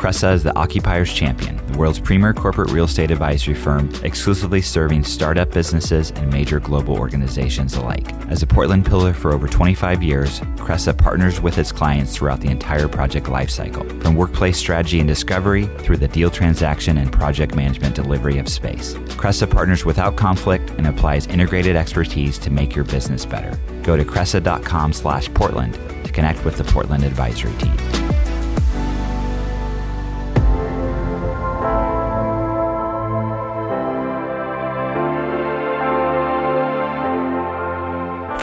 Cressa is the Occupier's Champion, the world's premier corporate real estate advisory firm, exclusively serving startup businesses and major global organizations alike. As a Portland pillar for over 25 years, Cressa partners with its clients throughout the entire project lifecycle, from workplace strategy and discovery through the deal transaction and project management delivery of space. Cressa partners without conflict and applies integrated expertise to make your business better. Go to cressa.com slash Portland to connect with the Portland advisory team.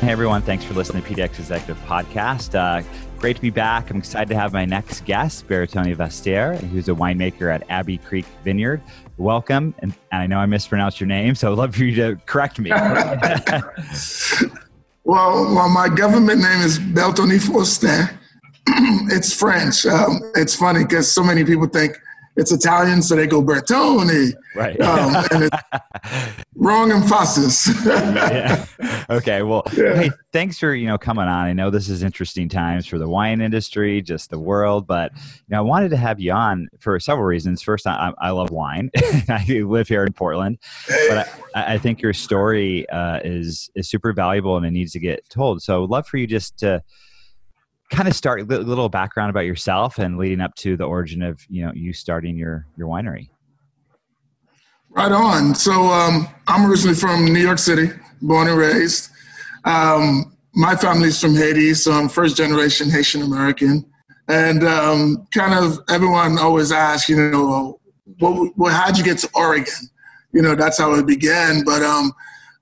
Hey, everyone. Thanks for listening to PDX Executive Podcast. Uh, Great to be back. I'm excited to have my next guest, Bertone Vestier, who's a winemaker at Abbey Creek Vineyard. Welcome. And, and I know I mispronounced your name, so I'd love for you to correct me. well, well, my government name is Bertony Faustin. it's French. Um, it's funny because so many people think it's Italian, so they go Bertone. Right. Um, and wrong emphasis. yeah. Okay. Well, yeah. hey, thanks for you know coming on. I know this is interesting times for the wine industry, just the world, but you know I wanted to have you on for several reasons. First, I, I love wine. I live here in Portland, but I, I think your story uh, is is super valuable and it needs to get told. So, I would love for you just to kind of start a little background about yourself and leading up to the origin of you know you starting your your winery. Right on. So um, i'm originally from new york city born and raised. Um, my family's from haiti so i'm first generation haitian american. And um, kind of everyone always asks you know well, well, how'd you get to oregon? You know that's how it began but um,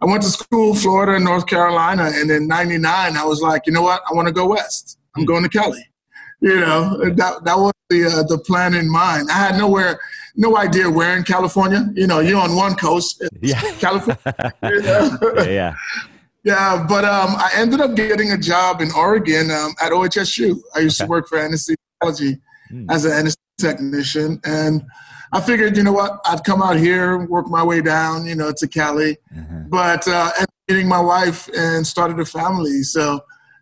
i went to school florida north carolina and in 99 i was like you know what? I want to go west I'm going to Cali. You know, that that was the uh, the plan in mind. I had nowhere, no idea where in California. You know, you're on one coast, yeah, California. You know? yeah. Yeah, but um, I ended up getting a job in Oregon um, at OHSU. I used okay. to work for anesthesiology mm. as an anesthesia technician, and I figured, you know what, I'd come out here, work my way down, you know, to Cali, uh-huh. but uh, meeting my wife and started a family. So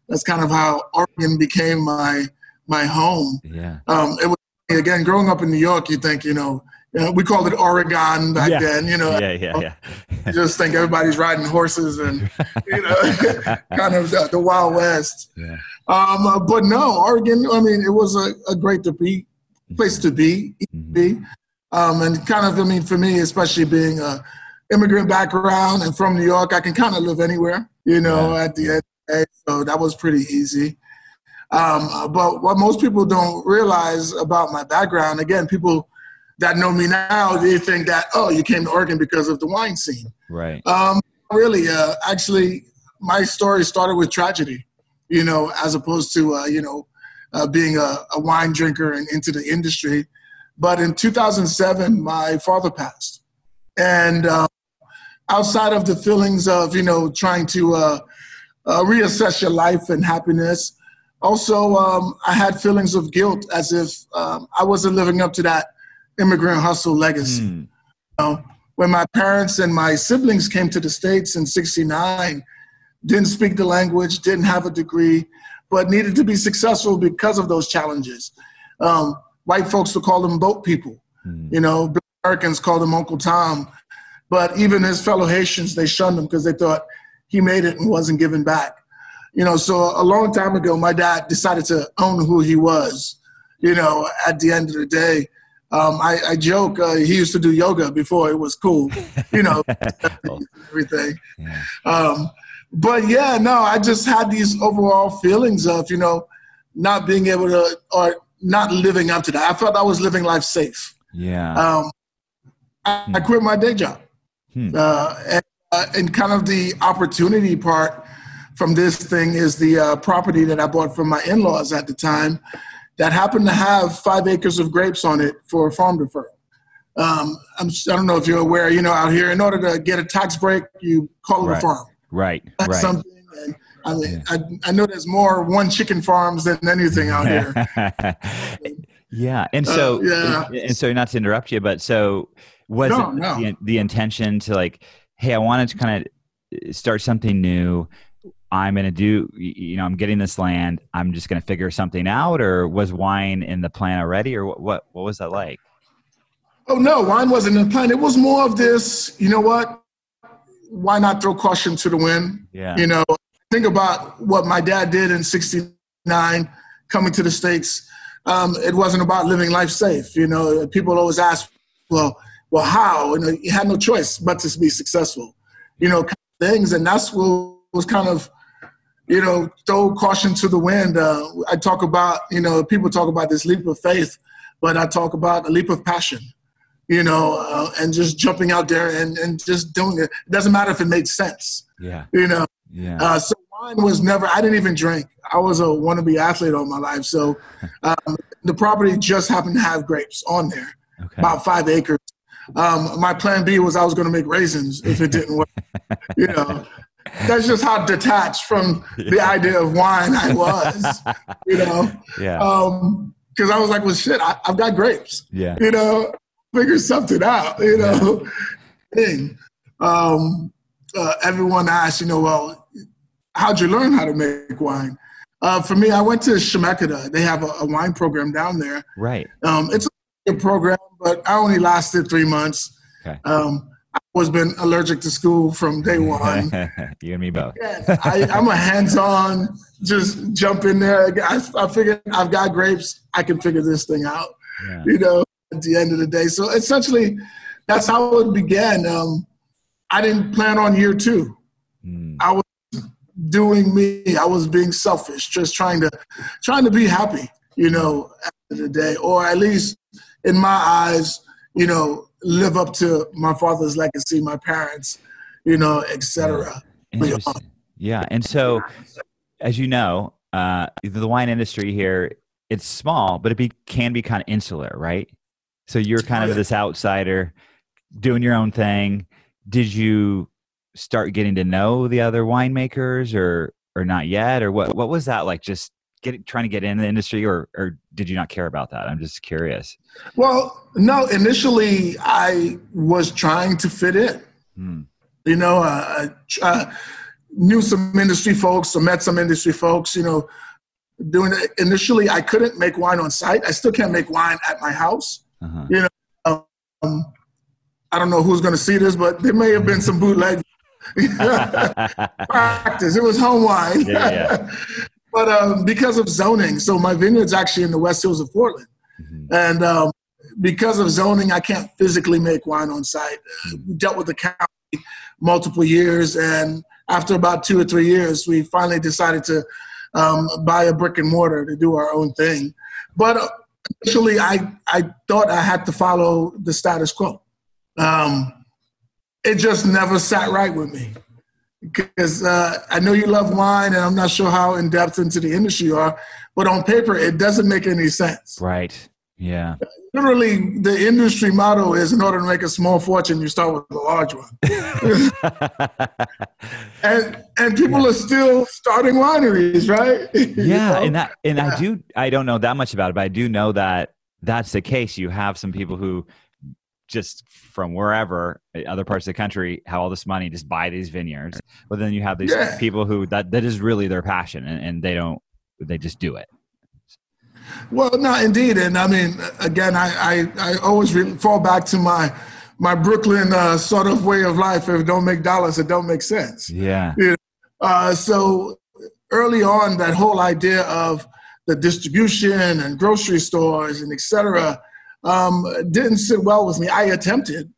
that's kind of how Oregon became my my home. Yeah. Um, it was again growing up in New York. You think you know, know we called it Oregon back yeah. then. You know. Yeah, yeah, yeah. just think everybody's riding horses and you know, kind of the, the, Wild West. Yeah. Um, uh, but no, Oregon. I mean, it was a, a great to be place to be. Mm-hmm. be. Um, and kind of, I mean, for me, especially being a immigrant background and from New York, I can kind of live anywhere. You know, yeah. at the end so that was pretty easy. Um, but what most people don't realize about my background, again, people that know me now, they think that, oh, you came to Oregon because of the wine scene. Right. Um, really, uh, actually, my story started with tragedy, you know, as opposed to, uh, you know, uh, being a, a, wine drinker and into the industry. But in 2007, my father passed. And uh, outside of the feelings of, you know, trying to uh, uh, reassess your life and happiness. Also, um, I had feelings of guilt as if um, I wasn't living up to that immigrant hustle legacy. Mm. You know, when my parents and my siblings came to the States in 69, didn't speak the language, didn't have a degree, but needed to be successful because of those challenges. Um, white folks would call them boat people. Mm. You know, Black Americans called them Uncle Tom. But even his fellow Haitians, they shunned him because they thought he made it and wasn't given back. You know, so a long time ago, my dad decided to own who he was. You know, at the end of the day, um, I, I, joke uh, he used to do yoga before it was cool. You know, everything. Yeah. Um, but yeah, no, I just had these overall feelings of you know not being able to or not living up to that. I felt I was living life safe. Yeah. Um, I, hmm. I, quit my day job, hmm. uh, and uh, and kind of the opportunity part from this thing is the uh, property that I bought from my in-laws at the time that happened to have five acres of grapes on it for a farm deferral. Um, I'm, I don't know if you're aware, you know, out here, in order to get a tax break, you call it Right. a farm. Right. That's right. something. And I mean, I, I know there's more one chicken farms than anything out here. yeah. And so, Uh, yeah. and so not to interrupt you, but so was No, it no. The, the intention to like, hey, I wanted to kind of start something new. I'm going to do, you know, I'm getting this land. I'm just going to figure something out, or was wine in the plan already, or what? What, what was that like? Oh no, wine wasn't in the plan. It was more of this. You know what? Why not throw caution to the wind? Yeah. You know, think about what my dad did in '69, coming to the states. Um, it wasn't about living life safe. You know, people always ask, "Well, well, how?" And you had no choice but to be successful. You know, kind of things, and that's what was kind of, you know, throw caution to the wind. Uh, I talk about, you know, people talk about this leap of faith, but I talk about a leap of passion you know, uh, and just jumping out there and, and just doing it. It doesn't matter if it made sense, Yeah. you know. Yeah. Uh, so wine was never, I didn't even drink. I was a wannabe athlete all my life. So um, the property just happened to have grapes on there, okay. about five acres. Um, my plan B was I was going to make raisins if it didn't work. you know, that's just how detached from the idea of wine I was, you know. yeah. Because I was like, well, shit, I, I've got grapes yeah. you know, figure something out, you know. Thing. Um, uh, everyone asks, you know, well, how'd you learn how to make wine? Uh, for me, I went to Chemeketa. They have a, a wine program down there. Right. Um, it's program, but I only lasted three months. Okay. Um, I was been allergic to school from day one. you and me both. Yeah, I, I'm a hands-on, just jump in there. I, I figured I've got grapes. I can figure this thing out Yeah. you know, at the end of the day. So essentially, that's how it began. Um, I didn't plan on year two. Mm. I was doing me. I was being selfish, just trying to trying to be happy, you know, at the end of the day, or at least in my eyes, you know, live up to my father's legacy, my parents, you know, etc. Interesting. Yeah. And so, as you know, uh, the wine industry here, it's small, but it be, can be kind of insular, right? So you're kind of this outsider doing your own thing. Did you start getting to know the other winemakers or, or not yet? Or what, what was that like? Just get, trying to get in the industry or, or did you not care about that? I'm just curious. Well, no, initially I was trying to fit in. Hmm. you know, uh, uh, knew some industry folks, or met some industry folks, you know, doing it. Initially, I couldn't make wine on site. I still can't make wine at my house. Uh-huh. Um, I don't know who's going to see this, but there may have been some bootleg practice. It was home wine. Yeah, yeah. but um, because of zoning, so my vineyard's actually in the West Hills of Portland. Mhm. And um, because of zoning, I can't physically make wine on site. Uh, we dealt with the county multiple years, and after about two or three years, we finally decided to um, buy a brick and mortar to do our own thing. But initially, I I thought I had to follow the status quo. Um, it just never sat right with me because uh, I know you love wine, and I'm not sure how in depth into the industry you are, but on paper, it doesn't make any sense. right. Yeah. Literally, the industry motto is in order to make a small fortune, you start with a large one. And and people are still starting wineries, right? You yeah know? and that and i do i don't know that much about it but i do know that that's the case you have some people who just from wherever uh, other parts of the country have all this money just buy these vineyards but then you have these Yeah. people who that that is really their passion and, and they don't they just do it Well, no, indeed, and I mean, again, I I, I always re- fall back to my my Brooklyn uh, sort of way of life. If it don't make dollars, it don't make sense. yeah Uh, so early on, that whole idea of the distribution and grocery stores and et cetera um, didn't sit well with me. I attempted.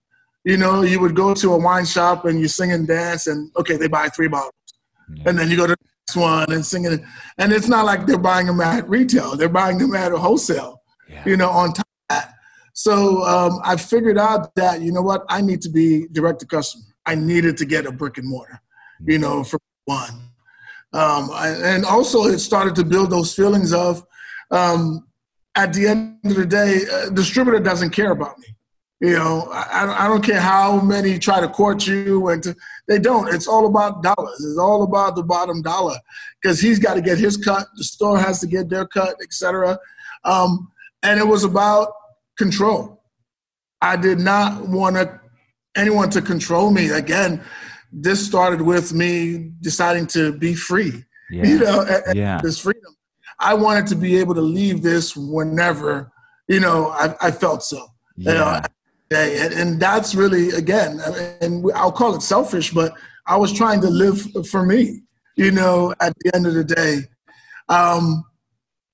You know, you would go to a wine shop and you sing and dance, and okay, they buy three bottles, Yeah. and then you go to the next one and sing it. And it's not like they're buying them at retail; they're buying them at a wholesale yeah you know, on top of that. So um, I figured out that, you know what, I need to be direct to customer. I needed to get a brick and mortar, you know, for one. Um, and also it started to build those feelings of, um, at the end of the day, a distributor doesn't care about me. You know, I, I don't care how many try to court you, and to, they don't. It's all about dollars. It's all about the bottom dollar because he's got to get his cut. The store has to get their cut, etc. Um, and it was about control. I did not want anyone to control me. Again, this started with me deciding to be free. Yeah. You know, yeah. this freedom. I wanted to be able to leave this whenever, you know, I, I felt so. Yeah. You know, and, and that's really again, and I'll call it selfish, but I was trying to live for me. You know, at the end of the day, um,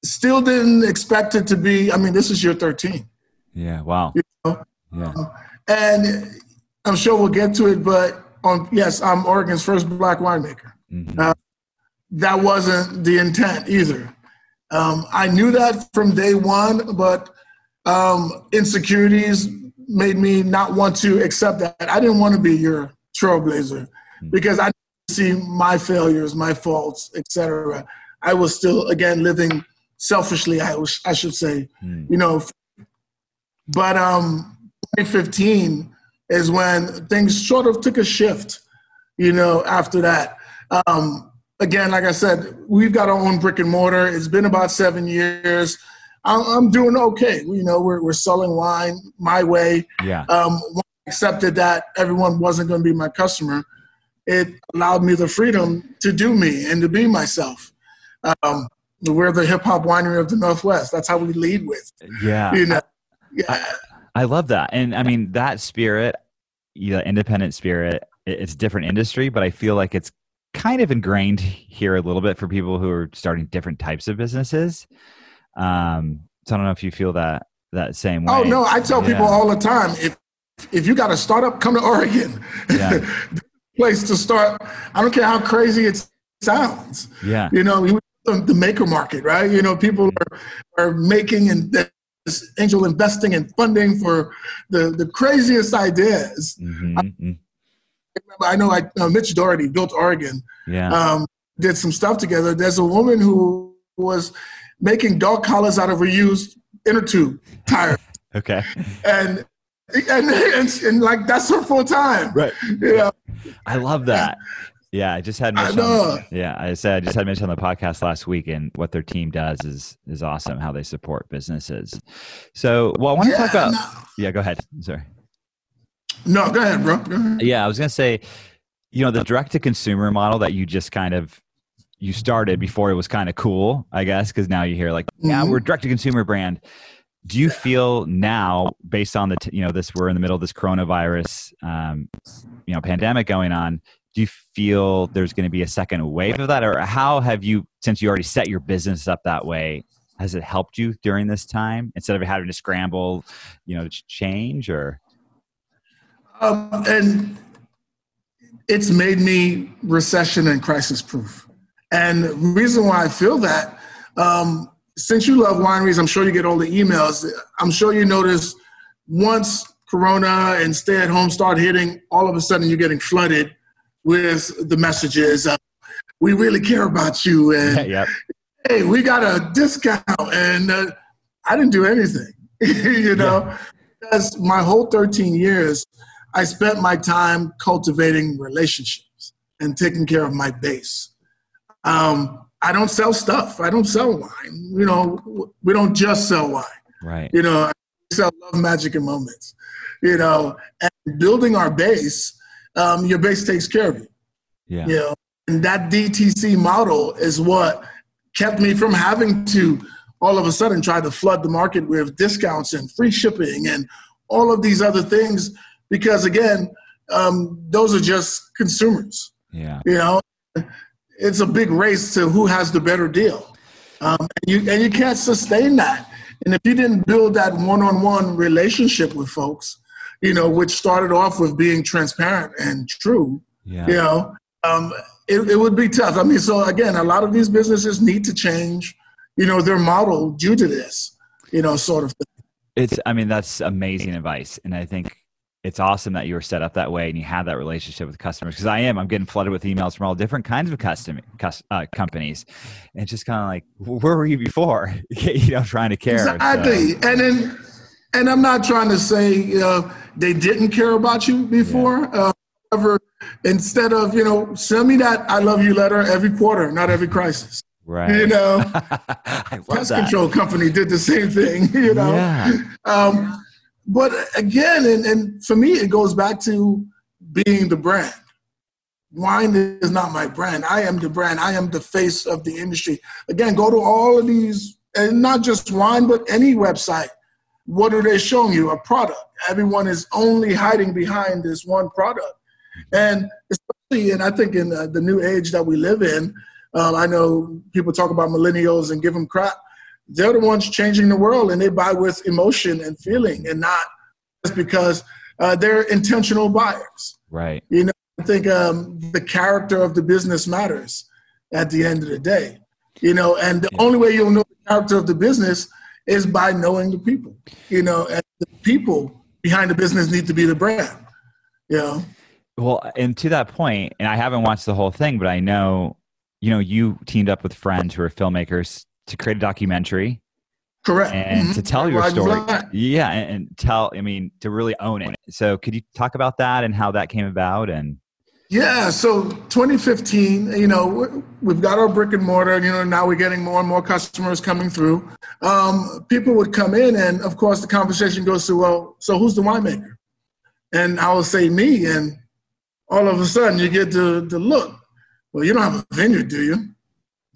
still didn't expect it to be. I mean, this is year thirteen. Yeah. Wow. You know? Yeah. Um, and I'm sure we'll get to it, but on yes, I'm Oregon's first black winemaker. Mm-hmm. Uh, that wasn't the intent either. Um, I knew that from day one, but um, insecurities made me not want to accept that. I didn't want to be your trailblazer hmm. because I see my failures, my faults, etc. I was still again living selfishly. I was, I should say, mm. you know. But um, 2015 is when things sort of took a shift. You know, after that. Um, again, like I said, we've got our own brick and mortar. It's been about seven years. I'm, doing okay. You know, we're, we're selling wine my way. Yeah. Um, accepted that everyone wasn't going to be my customer, it allowed me the freedom to do me and to be myself. Um, we're the hip hop winery of the Northwest. That's how we lead with. Yeah. You know. Yeah. I, I love that, and I mean that spirit, the know, independent spirit. It's a different industry, but I feel like it's kind of ingrained here a little bit for people who are starting different types of businesses. Um, so I don't know if you feel that that same oh, way. Oh no, I tell yeah. people all the time if if you got a startup, come to Oregon. Yeah. place to start. I don't care how crazy it sounds. Yeah. You know, the maker market, right? You know, people are, are making and angel investing and funding for the, the craziest ideas. Mm-hmm. I, mm-hmm. I know I, uh, Mitch Daugherty built Oregon. Yeah. Um, did some stuff together. There's a woman who was making dog collars out of reused inner tube tires. okay. And, and, and and like that's her full time. Right. Yeah. I love that. Yeah, I just had Mitch. On, yeah, I said I just had Mitch on the podcast last week, and what their team does is is awesome. How they support businesses. So, well, I want to yeah, talk about. No. Yeah, go ahead. Sorry. No, go ahead, bro. Go ahead. Yeah, I was gonna say, you know, the direct to consumer model that you just kind of you started before it was kind of cool, I guess, because now you hear like, yeah, mm-hmm. we're direct to consumer brand. Do you feel now, based on the t- you know this, we're in the middle of this coronavirus, um, you know, pandemic going on? Do you feel there's going to be a second wave of that, or how have you, since you already set your business up that way, has it helped you during this time instead of having to scramble, you know, to change or? Um, and it's made me recession and crisis proof. And the reason why I feel that, um, since you love wineries, I'm sure you get all the emails. I'm sure you notice once Corona and stay at home start hitting, all of a sudden you're getting flooded with the messages. Uh, we really care about you. And yep. hey, we got a discount. And uh, I didn't do anything, you know, yeah. because my whole 13 years, I spent my time cultivating relationships and taking care of my base. Um, I don't sell stuff. I don't sell wine. You know, we don't just sell wine. Right. You know, I sell love, magic, and moments. You know, and building our base, um, your base takes care of you. Yeah. You know, and that DTC model is what kept me from having to all of a sudden try to flood the market with discounts and free shipping and all of these other things because again, um, those are just consumers. Yeah. You know, it's a big race to who has the better deal. Um, and, you, and you can't sustain that. And if you didn't build that one-on-one relationship with folks, you know, which started off with being transparent and true, yeah. you know, um, it, it would be tough. I mean, so again, a lot of these businesses need to change, you know, their model due to this, you know, sort of thing. It's, I mean, that's amazing advice. And I think it's awesome that you were set up that way and you have that relationship with customers because I am I'm getting flooded with emails from all different kinds of custom uh, companies and just kind of like where were you before you know trying to care exactly so. and then and I'm not trying to say uh, they didn't care about you before. Yeah. Uh, however, instead of you know, send me that "I love you" letter every quarter, not every crisis. Right. You know, pest that. control company did the same thing. You know. Yeah. Um, but again, and, and for me, it goes back to being the brand. Wine is not my brand. I am the brand. I am the face of the industry. Again, go to all of these, and not just wine, but any website. What are they showing you? A product. Everyone is only hiding behind this one product. And especially, and I think in the, the new age that we live in, um, I know people talk about millennials and give them crap. They're the ones changing the world, and they buy with emotion and feeling, and not just because uh, they're intentional buyers. Right. You know, I think um, the character of the business matters at the end of the day. You know, and the yeah. only way you'll know the character of the business is by knowing the people. You know, and the people behind the business need to be the brand. You know. Well, and to that point, and I haven't watched the whole thing, but I know, you know, you teamed up with friends who are filmmakers to create a documentary Correct. And mm-hmm. to tell your story. Yeah. And, and, tell, I mean, to really own it. So could you talk about that and how that came about? And yeah, so 2015, you know, we've got our brick and mortar, you know, now we're getting more and more customers coming through. Um, people would come in, and of course, the conversation goes to, well, so who's the winemaker? And I will say me, and all of a sudden you get the, the look. Well, you don't have a vineyard, do you?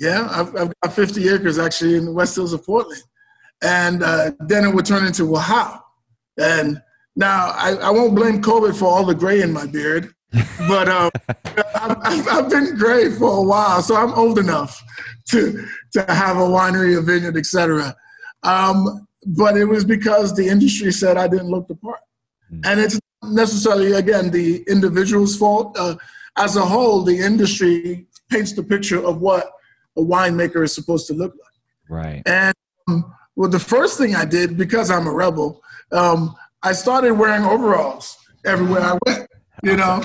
Yeah, I've, I've got 50 acres actually in the West Hills of Portland. And uh, then it would turn into, well, how? And now I, I won't blame COVID for all the gray in my beard, but um, I've, I've, been gray for a while, so I'm old enough to to have a winery, a vineyard, etc. Um, but it was because the industry said I didn't look the part, mm. and it's necessarily again the individual's fault. Uh, as a whole, the industry paints the picture of what a winemaker is supposed to look like. Right. And um, well, the first thing I did, because I'm a rebel, um, I started wearing overalls everywhere I went, you know,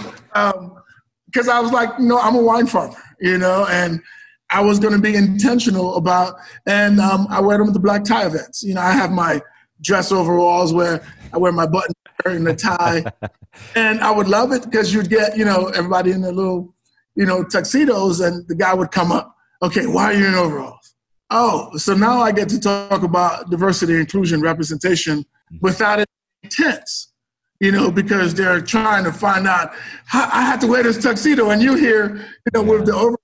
because um, I was like, you know, I'm a wine farmer, you know, and I was going to be intentional about, and um, I wear them at the black tie events. You know, I have my dress overalls where I wear my button and the tie, and I would love it because you'd get, you know, everybody in their little, you know, tuxedos, and the guy would come up, okay, why are you in overalls? Oh, so now I get to talk about diversity, inclusion, representation without it intense, you know, because they're trying to find out. I have to wear this tuxedo, and you here, you know, with the overalls.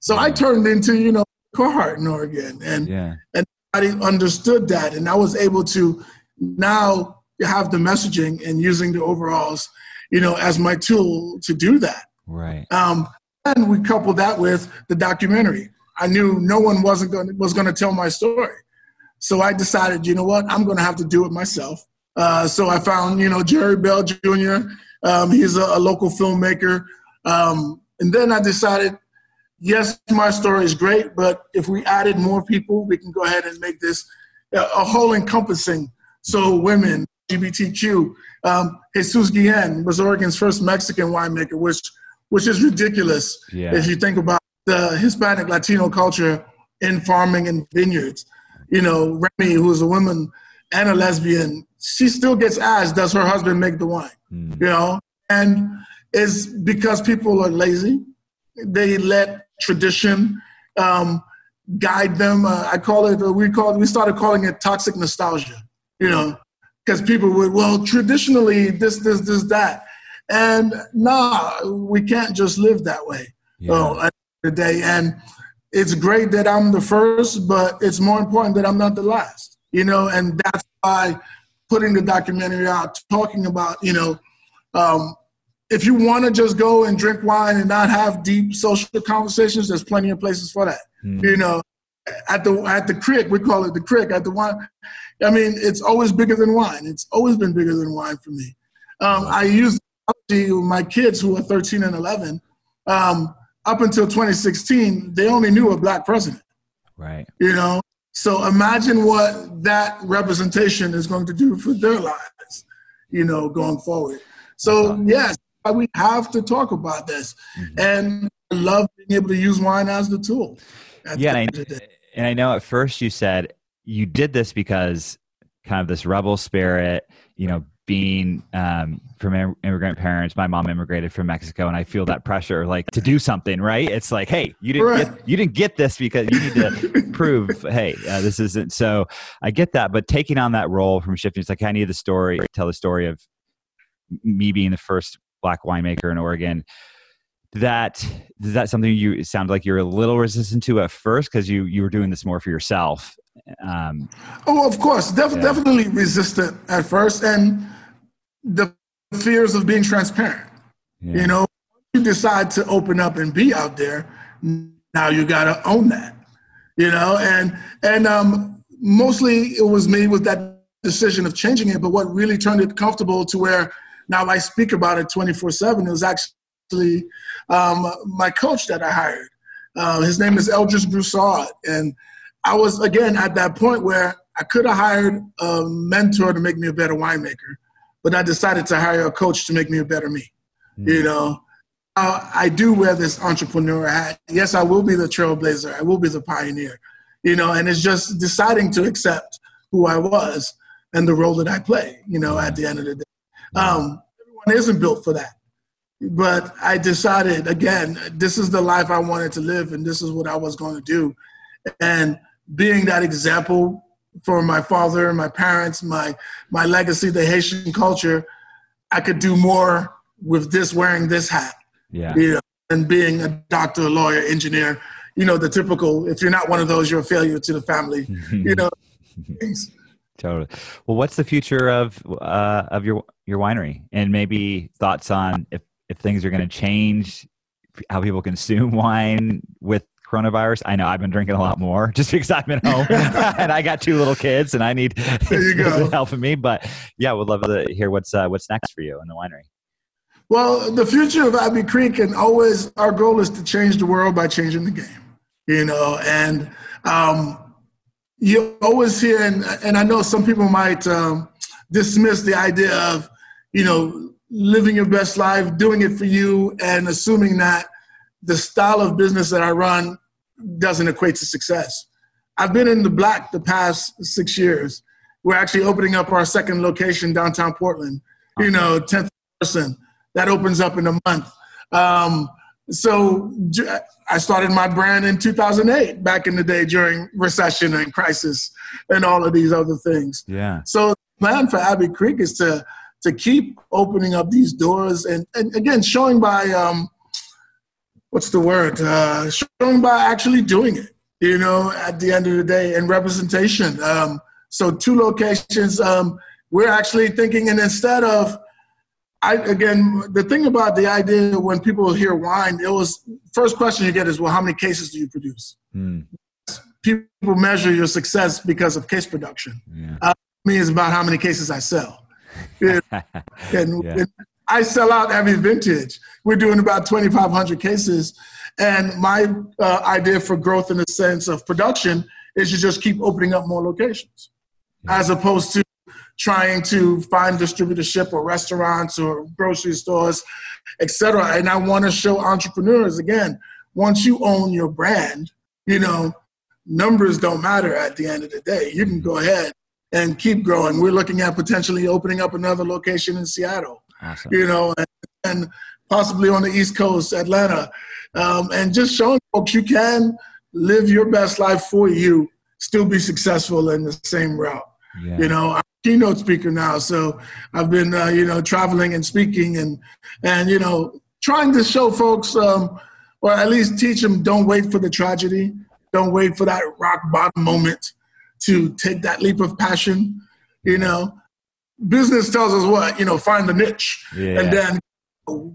So I turned into, you know, Carhartt in Oregon, and yeah. and I understood that, and I was able to now have the messaging and using the overalls, you know, as my tool to do that. Right. Um, and we couple that with the documentary. I knew no one wasn't going was going to tell my story. So I decided, you know what, I'm going to have to do it myself. Uh, so I found, you know, Jerry Bell Jr. Um, he's a, a, local filmmaker, um, and then I decided, yes, my story is great, but if we added more people, we can go ahead and make this a, a whole encompassing. So women, LGBTQ. Um, Jesus Guillen was Oregon's first Mexican winemaker, which which is ridiculous yeah. if you think about the Hispanic Latino culture in farming and vineyards. You know, Remy, who's a woman and a lesbian, she still gets asked, does her husband make the wine? Mm. You know, and it's because people are lazy. They let tradition um, guide them. Uh, I call it, we call it, we started calling it toxic nostalgia, you know, because people would, well, traditionally, this, this, this, that. And nah, we can't just live that way. Yeah. So, today. And it's great that I'm the first, but it's more important that I'm not the last, you know, and that's why putting the documentary out, talking about, you know, um, if you want to just go and drink wine and not have deep social conversations, there's plenty of places for that. Mm. You know, at the at the crick, we call it the crick. At the wine, I mean, it's always bigger than wine. It's always been bigger than wine for me. Um, I use my kids who are 13 and 11. Um, up until 2016, they only knew a black president. Right. You know, so imagine what that representation is going to do for their lives, you know, going forward. So, yes, we have to talk about this. Mm-hmm. And I love being able to use wine as the tool. Yeah. And I, and I know at first you said you did this because kind of this rebel spirit, you know, being um, from immigrant parents. My mom immigrated from Mexico, and I feel that pressure, like to do something. Right? It's like, hey, you didn't right. get, you didn't get this because you need to prove, hey, uh, this isn't. So I get that, but taking on that role from shifting, it's like I need the story, tell the story of me being the first black winemaker in Oregon. That is that something you sound like you're a little resistant to at first because you you were doing this more for yourself. Um, oh, of course, Def- yeah. definitely resistant at first, and the fears of being transparent. Yeah. You know, you decide to open up and be out there, now you got to own that. You know, and and um, mostly it was me with that decision of changing it. But what really turned it comfortable to where now I speak about it 24 7 it was actually um, my coach that I hired. Uh, his name is Eldris Broussard. And I was, again, at that point where I could have hired a mentor to make me a better winemaker but I decided to hire a coach to make me a better me. Mm. You know, uh, I do wear this entrepreneur hat. Yes, I will be the trailblazer. I will be the pioneer. You know, and it's just deciding to accept who I was and the role that I play. You know, at the end of the day, um, everyone isn't built for that. But I decided again, this is the life I wanted to live, and this is what I was going to do. And being that example for my father, my parents, my my legacy, the Haitian culture, I could do more with this wearing this hat. Yeah. You know, and being a doctor, lawyer, engineer, you know, the typical if you're not one of those, you're a failure to the family. you know. Things. Totally. Well, what's the future of uh, of your your winery, and maybe thoughts on if if things are going to change, how people consume wine with coronavirus. I know I've been drinking a lot more just because I've been home and I got two little kids and I need help helping me. But yeah, would love to hear what's uh, what's next for you in the winery. Well, the future of Abbey Creek and always our goal is to change the world by changing the game. You know, and um, you always hear, and, and I know some people might um, dismiss the idea of, you know, living your best life, doing it for you, and assuming that the style of business that I run doesn't equate to success. I've been in the black the past six years. We're actually opening up our second location downtown Portland. You know, 10th person that opens up in a month. Um, so I started my brand in 2008, back in the day during recession and crisis and all of these other things. Yeah. So the plan for Abbey Creek is to to keep opening up these doors and, and again showing by um, what's the word? Uh, showing by actually doing it. You know, at the end of the day, and representation. Um, so two locations. Um, we're actually thinking, and instead of, I again, the thing about the idea when people hear wine, it was first question you get is, well, how many cases do you produce? Hmm. People measure your success because of case production. Yeah. Uh, me is about how many cases I sell. and, yeah. and I sell out every vintage. We're doing about 2,500 cases. And my uh, idea for growth in the sense of production is to just keep opening up more locations as opposed to trying to find distributorship or restaurants or grocery stores, etc. And I want to show entrepreneurs again, once you own your brand, you know, numbers don't matter at the end of the day. You can go ahead and keep growing. We're looking at potentially opening up another location in Seattle awesome. you know, and, and, possibly on the East Coast, Atlanta, um, and just showing folks you can live your best life for you, still be successful in the same route. Yeah. You know, I'm a keynote speaker now, so I've been, uh, you know, traveling and speaking and, and you know, trying to show folks, um, or at least teach them, don't wait for the tragedy, don't wait for that rock bottom moment to take that leap of passion. You know, business tells us what you know find the niche yeah. and then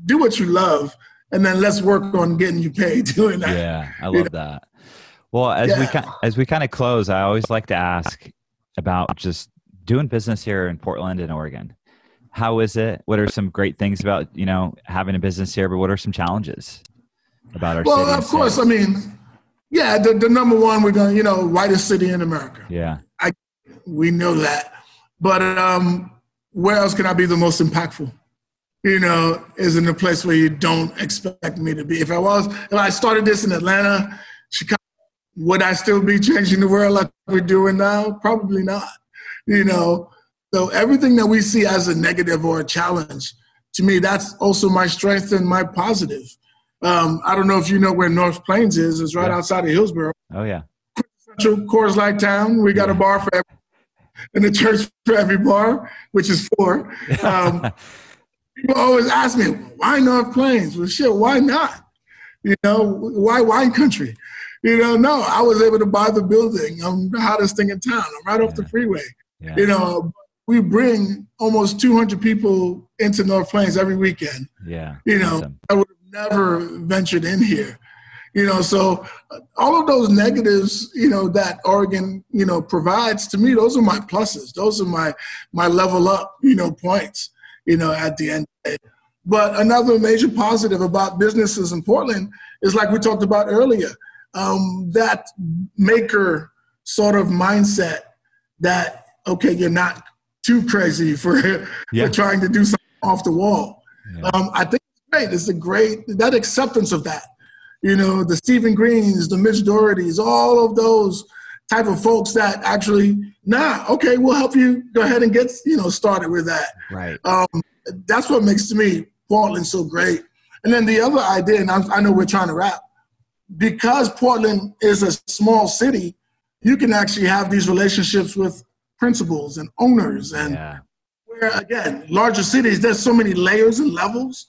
do what you love and then let's work on getting you paid doing that. Yeah i love you know? that. Well as yeah. we as we kind of close i always like to ask about just doing business here in portland and oregon. How is it? What are some great things about you know having a business here but what are some challenges about our well of course i mean yeah the, the number one we're going to you know whitest city in america. Yeah. I we know that but um, where else can I be the most impactful? You know, is in a place where you don't expect me to be. If I was, if I started this in Atlanta, Chicago, would I still be changing the world like we're doing now? Probably not. You know, so everything that we see as a negative or a challenge, to me, that's also my strength and my positive. Um, I don't know if you know where North Plains is. It's right yeah. outside of Hillsboro. Oh yeah. Central Coors Light town. We got yeah. a bar for every, and the church for every bar, which is four. Um, people always ask me, why North Plains? Well, shit, why not? You know, why wine country? You know, no, I was able to buy the building. I'm the hottest thing in town. I'm right off the freeway. Yeah. You know, we bring almost 200 people into North Plains every weekend. Yeah. You know, awesome. I would have never ventured in here. You know, so all of those negatives, you know, that Oregon, you know, provides to me, those are my pluses. Those are my my level up, you know, points, you know, at the end. But another major positive about businesses in Portland is like we talked about earlier, um, that maker sort of mindset that okay, you're not too crazy for, yeah. for trying to do something off the wall. Yeah. Um, I think it's great. It's a great that acceptance of that. You know, the Stephen Greens, the Mitch Daughertys, all of those type of folks that actually, nah, okay, we'll help you go ahead and get you know started with that. Right. Um, that's what makes to me Portland so great. And then the other idea, and I, I know we're trying to wrap, because Portland is a small city, you can actually have these relationships with principals and owners and yeah. where again larger cities there's so many layers and levels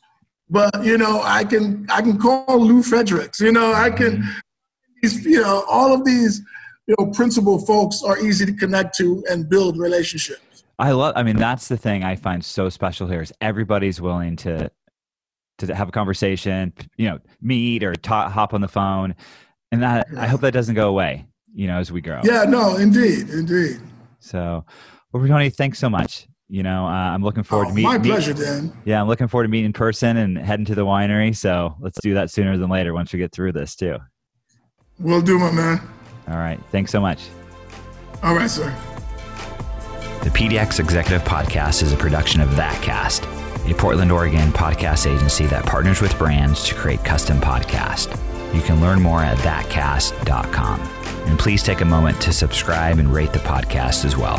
but you know i can i can call lou fredericks you know i can mm-hmm. these, you know all of these you know principal folks are easy to connect to and build relationships i love i mean that's the thing i find so special here is everybody's willing to to have a conversation you know meet or talk, hop on the phone and that i hope that doesn't go away you know as we grow yeah no indeed indeed so, well, Tony, thanks so much. You know, uh, I'm looking forward oh, to meeting. My pleasure, meet, Dan. Yeah, I'm looking forward to meeting in person and heading to the winery. So let's do that sooner than later once we get through this too. We'll do, my man. All right. Thanks so much. All right, sir. The PDX Executive Podcast is a production of ThatCast, a Portland, Oregon podcast agency that partners with brands to create custom podcasts. You can learn more at thatcast.com. And please take a moment to subscribe and rate the podcast as well.